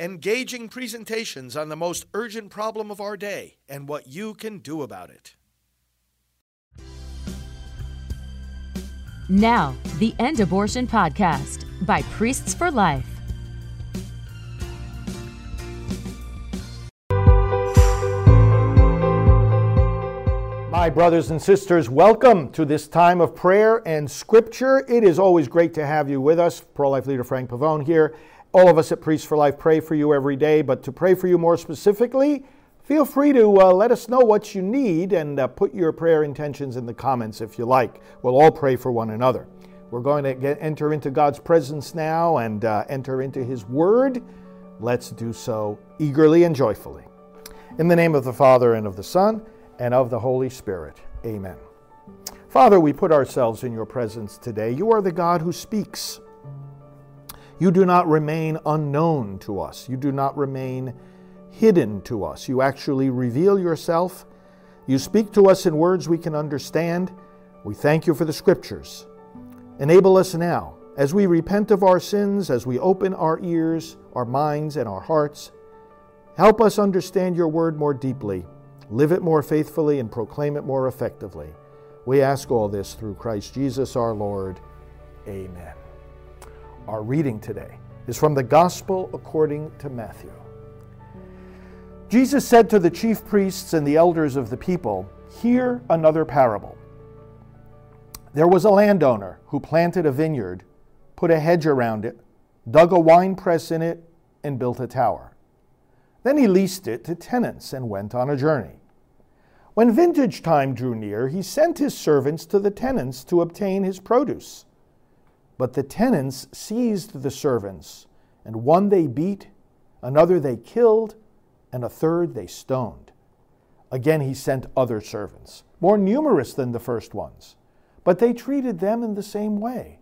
engaging presentations on the most urgent problem of our day and what you can do about it. Now, the End Abortion Podcast by Priests for Life. My brothers and sisters, welcome to this time of prayer and scripture. It is always great to have you with us. Pro life leader Frank Pavone here. All of us at Priests for Life pray for you every day, but to pray for you more specifically, feel free to uh, let us know what you need and uh, put your prayer intentions in the comments if you like. We'll all pray for one another. We're going to get, enter into God's presence now and uh, enter into His Word. Let's do so eagerly and joyfully. In the name of the Father and of the Son and of the Holy Spirit. Amen. Father, we put ourselves in your presence today. You are the God who speaks. You do not remain unknown to us. You do not remain hidden to us. You actually reveal yourself. You speak to us in words we can understand. We thank you for the scriptures. Enable us now, as we repent of our sins, as we open our ears, our minds, and our hearts. Help us understand your word more deeply, live it more faithfully, and proclaim it more effectively. We ask all this through Christ Jesus our Lord. Amen. Our reading today is from the Gospel according to Matthew. Jesus said to the chief priests and the elders of the people, Hear another parable. There was a landowner who planted a vineyard, put a hedge around it, dug a wine press in it, and built a tower. Then he leased it to tenants and went on a journey. When vintage time drew near, he sent his servants to the tenants to obtain his produce. But the tenants seized the servants, and one they beat, another they killed, and a third they stoned. Again he sent other servants, more numerous than the first ones, but they treated them in the same way.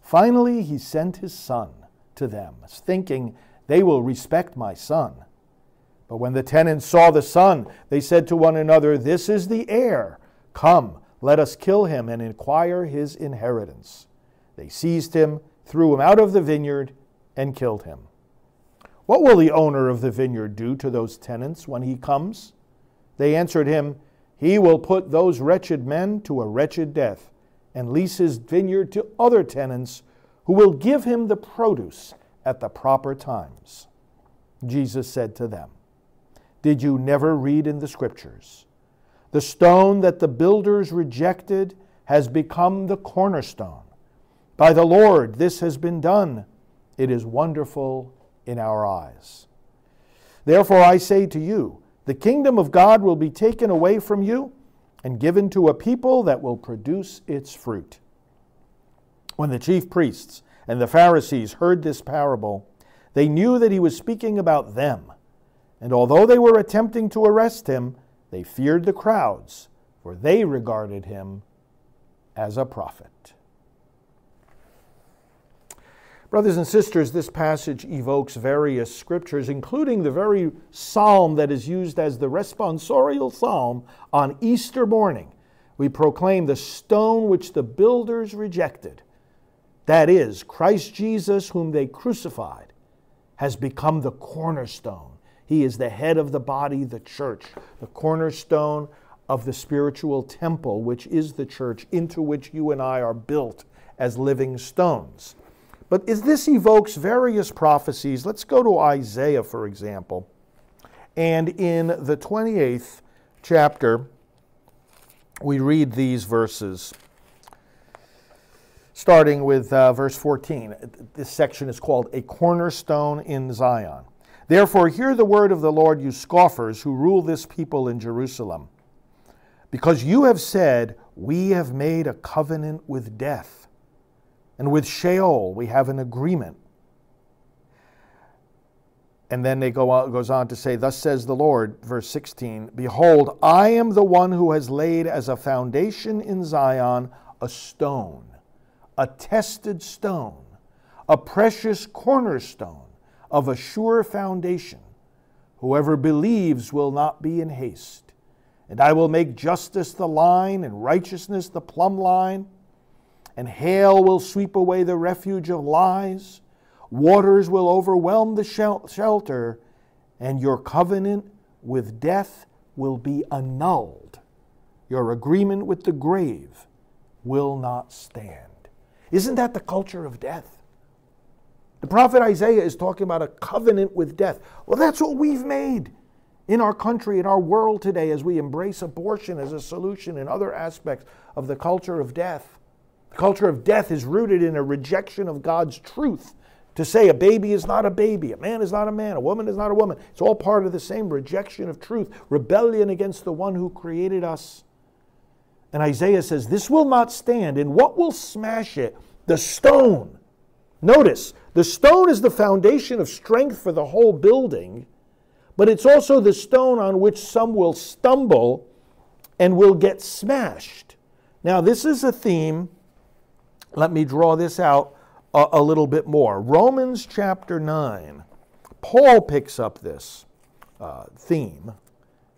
Finally he sent his son to them, thinking, They will respect my son. But when the tenants saw the son, they said to one another, This is the heir. Come, let us kill him and inquire his inheritance. They seized him, threw him out of the vineyard, and killed him. What will the owner of the vineyard do to those tenants when he comes? They answered him, He will put those wretched men to a wretched death and lease his vineyard to other tenants who will give him the produce at the proper times. Jesus said to them, Did you never read in the Scriptures? The stone that the builders rejected has become the cornerstone. By the Lord, this has been done. It is wonderful in our eyes. Therefore, I say to you, the kingdom of God will be taken away from you and given to a people that will produce its fruit. When the chief priests and the Pharisees heard this parable, they knew that he was speaking about them. And although they were attempting to arrest him, they feared the crowds, for they regarded him as a prophet. Brothers and sisters, this passage evokes various scriptures, including the very psalm that is used as the responsorial psalm on Easter morning. We proclaim the stone which the builders rejected, that is, Christ Jesus, whom they crucified, has become the cornerstone. He is the head of the body, the church, the cornerstone of the spiritual temple, which is the church, into which you and I are built as living stones. But as this evokes various prophecies, let's go to Isaiah, for example. And in the 28th chapter, we read these verses, starting with uh, verse 14. This section is called A Cornerstone in Zion. Therefore, hear the word of the Lord, you scoffers who rule this people in Jerusalem. Because you have said, We have made a covenant with death and with Sheol, we have an agreement. And then they go goes on to say, Thus says the Lord, verse 16 Behold, I am the one who has laid as a foundation in Zion a stone, a tested stone, a precious cornerstone of a sure foundation. Whoever believes will not be in haste. And I will make justice the line and righteousness the plumb line and hail will sweep away the refuge of lies. Waters will overwhelm the shel- shelter, and your covenant with death will be annulled. Your agreement with the grave will not stand. Isn't that the culture of death? The prophet Isaiah is talking about a covenant with death. Well, that's what we've made in our country, in our world today, as we embrace abortion as a solution in other aspects of the culture of death. Culture of death is rooted in a rejection of God's truth. To say a baby is not a baby, a man is not a man, a woman is not a woman, it's all part of the same rejection of truth, rebellion against the one who created us. And Isaiah says, This will not stand. And what will smash it? The stone. Notice, the stone is the foundation of strength for the whole building, but it's also the stone on which some will stumble and will get smashed. Now, this is a theme. Let me draw this out a, a little bit more. Romans chapter 9, Paul picks up this uh, theme,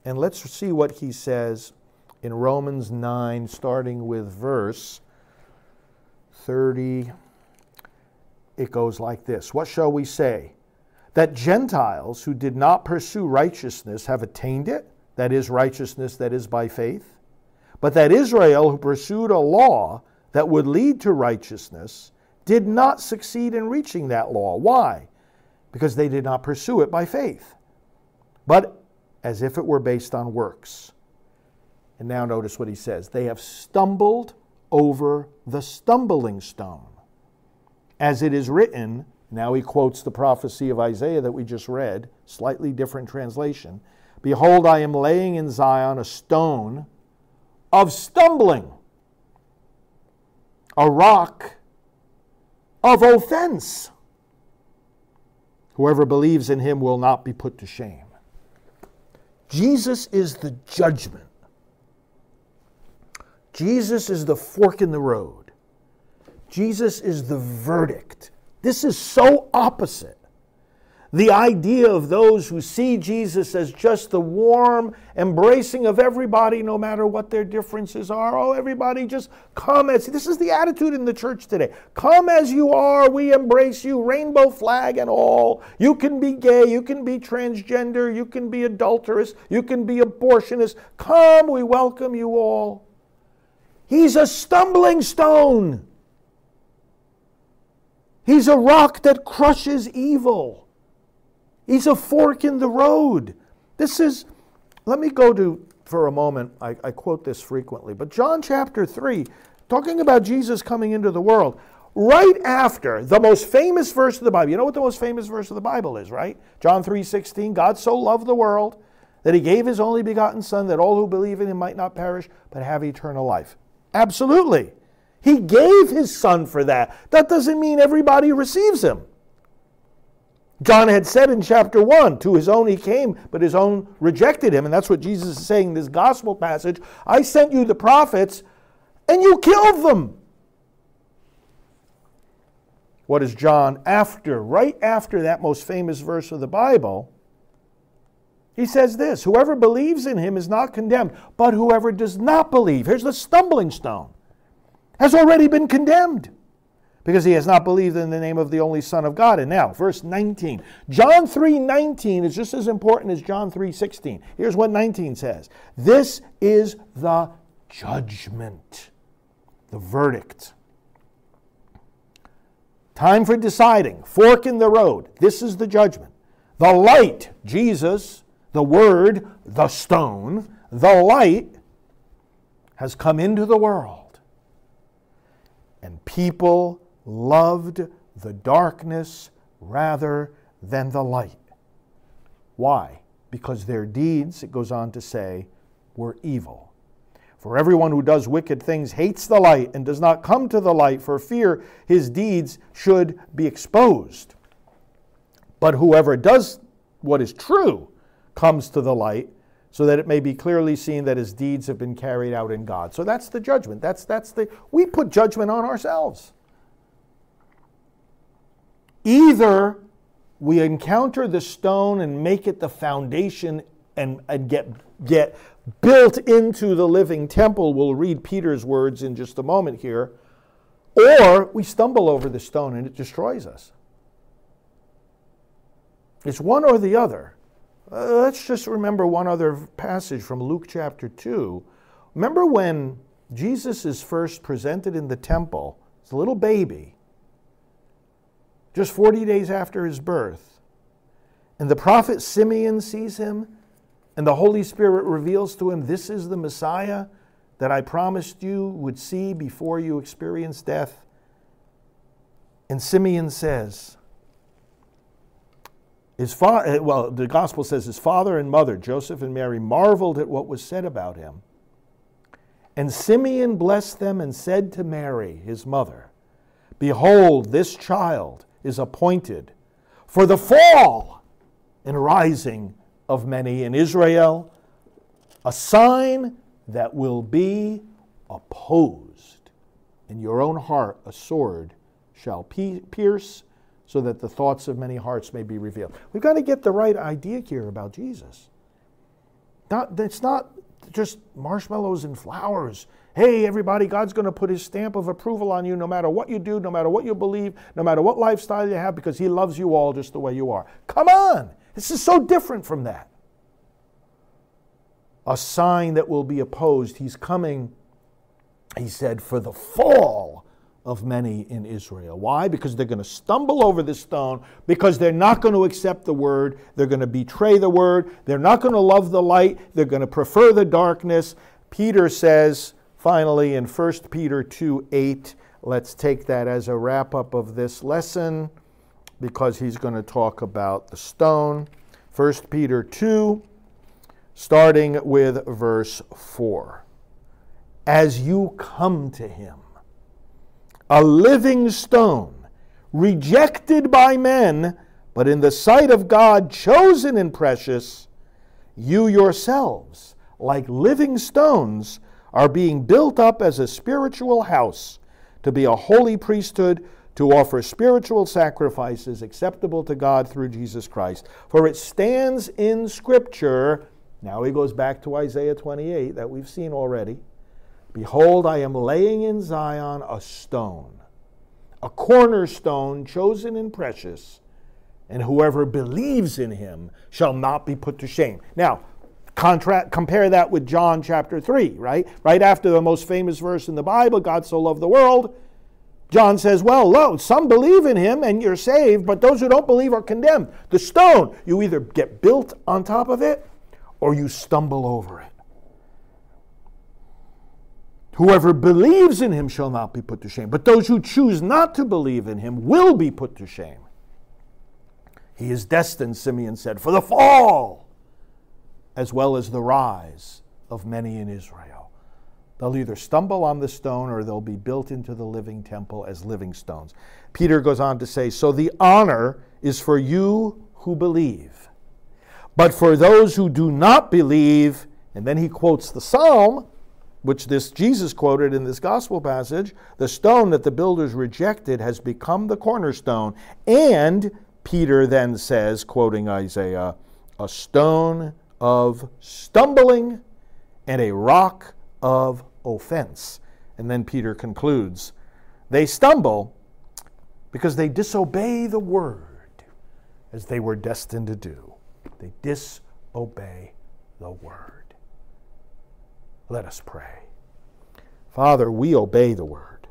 and let's see what he says in Romans 9, starting with verse 30. It goes like this What shall we say? That Gentiles who did not pursue righteousness have attained it, that is, righteousness that is by faith, but that Israel who pursued a law that would lead to righteousness did not succeed in reaching that law. Why? Because they did not pursue it by faith, but as if it were based on works. And now notice what he says they have stumbled over the stumbling stone. As it is written, now he quotes the prophecy of Isaiah that we just read, slightly different translation. Behold, I am laying in Zion a stone of stumbling, a rock of offense. Whoever believes in him will not be put to shame. Jesus is the judgment Jesus is the fork in the road. Jesus is the verdict. This is so opposite. The idea of those who see Jesus as just the warm embracing of everybody, no matter what their differences are. Oh, everybody just come as this is the attitude in the church today. Come as you are, we embrace you, rainbow flag and all. You can be gay, you can be transgender, you can be adulterous, you can be abortionist. Come, we welcome you all. He's a stumbling stone. He's a rock that crushes evil. He's a fork in the road. This is, let me go to, for a moment, I, I, quote this frequently, but John chapter 3, talking about Jesus coming into the world, right after the most famous verse of the Bible. You know what the most famous verse of the Bible is, right? John 3 16, God so loved the world that he gave his only begotten Son that all who believe in him might not perish but have eternal life. Absolutely. He gave his son for that. That doesn't mean everybody receives him. John had said in chapter 1, to his own he came, but his own rejected him. And that's what Jesus is saying in this gospel passage. I sent you the prophets, and you killed them. What is John after, right after that most famous verse of the Bible? He says this Whoever believes in him is not condemned, but whoever does not believe, here's the stumbling stone, has already been condemned because he has not believed in the name of the only Son of God. And now, verse 19. John 3 19 is just as important as John 3 16. Here's what 19 says This is the judgment, the verdict. Time for deciding, fork in the road. This is the judgment. The light, Jesus, the Word, the stone, the light, has come into the world. And people loved the darkness rather than the light. Why? Because their deeds, it goes on to say, were evil. For everyone who does wicked things hates the light and does not come to the light for fear his deeds should be exposed. But whoever does what is true comes to the light so that it may be clearly seen that his deeds have been carried out in God. So that's the judgment. That's, that's the, we put judgment on ourselves. Either we encounter the stone and make it the foundation and, and get, get built into the living temple. We'll read Peter's words in just a moment here. Or we stumble over the stone and it destroys us. It's one or the other. Uh, let's just remember one other passage from Luke chapter 2. Remember when Jesus is first presented in the temple, as a little baby, just 40 days after his birth, and the prophet Simeon sees him, and the Holy Spirit reveals to him, This is the Messiah that I promised you would see before you experience death. And Simeon says, his father, eh, well, the gospel says his father and mother, Joseph and Mary, marveled at what was said about him. And Simeon blessed them and said to Mary, his mother, Behold, this child is appointed for the fall and rising of many in Israel, a sign that will be opposed. In your own heart, a sword shall pierce so that the thoughts of many hearts may be revealed. We've got to get the right idea here about Jesus. Not, it's not just marshmallows and flowers. Hey, everybody, God's going to put his stamp of approval on you no matter what you do, no matter what you believe, no matter what lifestyle you have, because he loves you all just the way you are. Come on! This is so different from that. A sign that will be opposed. He's coming, he said, for the fall of many in Israel. Why? Because they're going to stumble over this stone, because they're not going to accept the word, they're going to betray the word, they're not going to love the light, they're going to prefer the darkness. Peter says, finally, in 1 Peter 2 8, let's take that as a wrap up of this lesson, because he's going to talk about the stone. 1 Peter 2, starting with verse 4. As you come to him, a living stone, rejected by men, but in the sight of God chosen and precious, you yourselves, like living stones, are being built up as a spiritual house to be a holy priesthood to offer spiritual sacrifices acceptable to God through Jesus Christ. For it stands in Scripture. Now he goes back to Isaiah 28 that we've seen already. Behold, I am laying in Zion a stone, a cornerstone chosen and precious, and whoever believes in him shall not be put to shame. Now, contra- compare that with John chapter 3, right? Right after the most famous verse in the Bible, God so loved the world. John says, Well, lo, some believe in him and you're saved, but those who don't believe are condemned. The stone, you either get built on top of it or you stumble over it. Whoever believes in him shall not be put to shame, but those who choose not to believe in him will be put to shame. He is destined, Simeon said, for the fall as well as the rise of many in Israel. They'll either stumble on the stone or they'll be built into the living temple as living stones. Peter goes on to say, So the honor is for you who believe. But for those who do not believe, and then he quotes the psalm, which this Jesus quoted in this gospel passage, the stone that the builders rejected has become the cornerstone. And Peter then says, quoting Isaiah, a stone of stumbling and a rock of offense. And then Peter concludes, they stumble because they disobey the word as they were destined to do. They disobey the word. Let us pray. Father, we obey the word.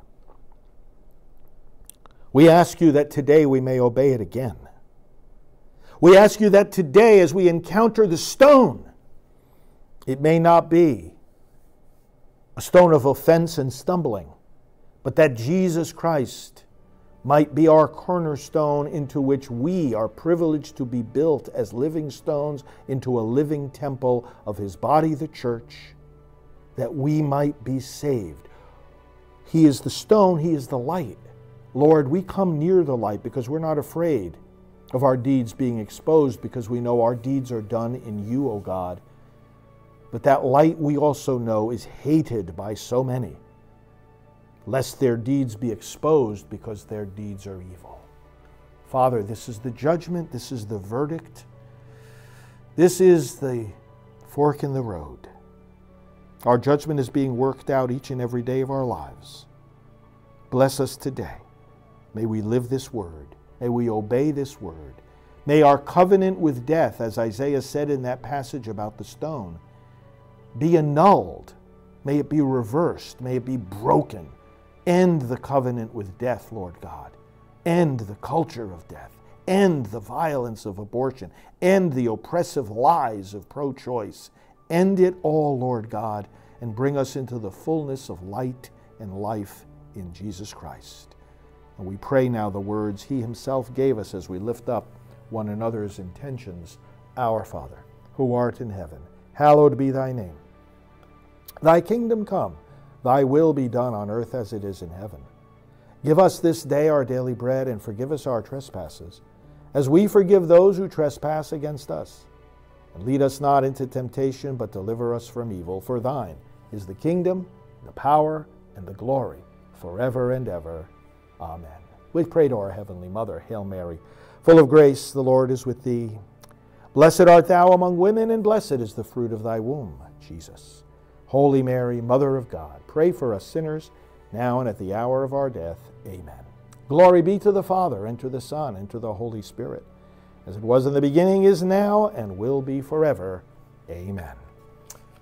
We ask you that today we may obey it again. We ask you that today, as we encounter the stone, it may not be a stone of offense and stumbling, but that Jesus Christ might be our cornerstone into which we are privileged to be built as living stones into a living temple of his body, the church that we might be saved. He is the stone, He is the light. Lord, we come near the light because we're not afraid of our deeds being exposed because we know our deeds are done in you, O God. But that light we also know is hated by so many, lest their deeds be exposed because their deeds are evil. Father, this is the judgment, this is the verdict, this is the fork in the road. Our judgment is being worked out each and every day of our lives. Bless us today. May we live this word. May we obey this word. May our covenant with death, as Isaiah said in that passage about the stone, be annulled. May it be reversed. May it be broken. End the covenant with death, Lord God. End the culture of death. End the violence of abortion. End the oppressive lies of pro choice. End it all, Lord God, and bring us into the fullness of light and life in Jesus Christ. And we pray now the words He Himself gave us as we lift up one another's intentions. Our Father, who art in heaven, hallowed be thy name. Thy kingdom come, thy will be done on earth as it is in heaven. Give us this day our daily bread, and forgive us our trespasses, as we forgive those who trespass against us. And lead us not into temptation, but deliver us from evil. For thine is the kingdom, the power, and the glory, forever and ever. Amen. We pray to our Heavenly Mother, Hail Mary, full of grace, the Lord is with thee. Blessed art thou among women, and blessed is the fruit of thy womb, Jesus. Holy Mary, Mother of God, pray for us sinners, now and at the hour of our death. Amen. Glory be to the Father, and to the Son, and to the Holy Spirit, as it was in the beginning, is now, and will be forever. Amen.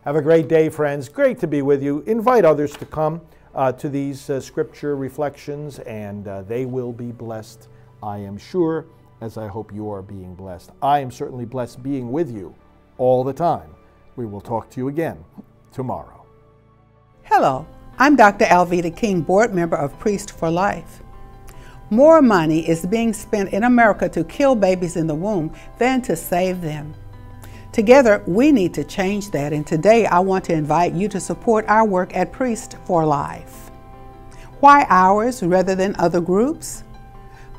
Have a great day, friends. Great to be with you. Invite others to come uh, to these uh, scripture reflections, and uh, they will be blessed, I am sure, as I hope you are being blessed. I am certainly blessed being with you all the time. We will talk to you again tomorrow. Hello, I'm Dr. Alveda King, board member of Priests for Life. More money is being spent in America to kill babies in the womb than to save them. Together, we need to change that, and today I want to invite you to support our work at Priests for Life. Why ours rather than other groups?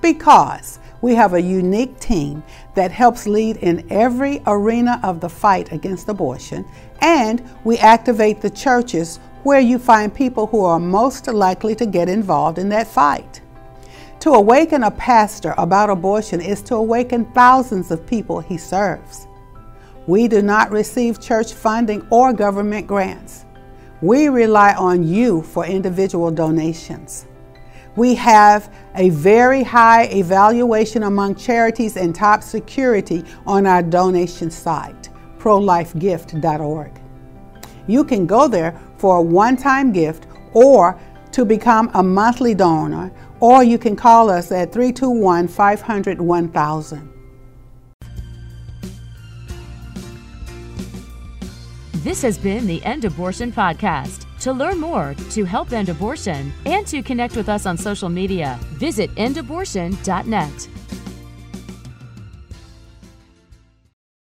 Because we have a unique team that helps lead in every arena of the fight against abortion, and we activate the churches where you find people who are most likely to get involved in that fight. To awaken a pastor about abortion is to awaken thousands of people he serves. We do not receive church funding or government grants. We rely on you for individual donations. We have a very high evaluation among charities and top security on our donation site, prolifegift.org. You can go there for a one time gift or to become a monthly donor, or you can call us at 321 500 1000. This has been the End Abortion Podcast. To learn more, to help end abortion, and to connect with us on social media, visit endabortion.net.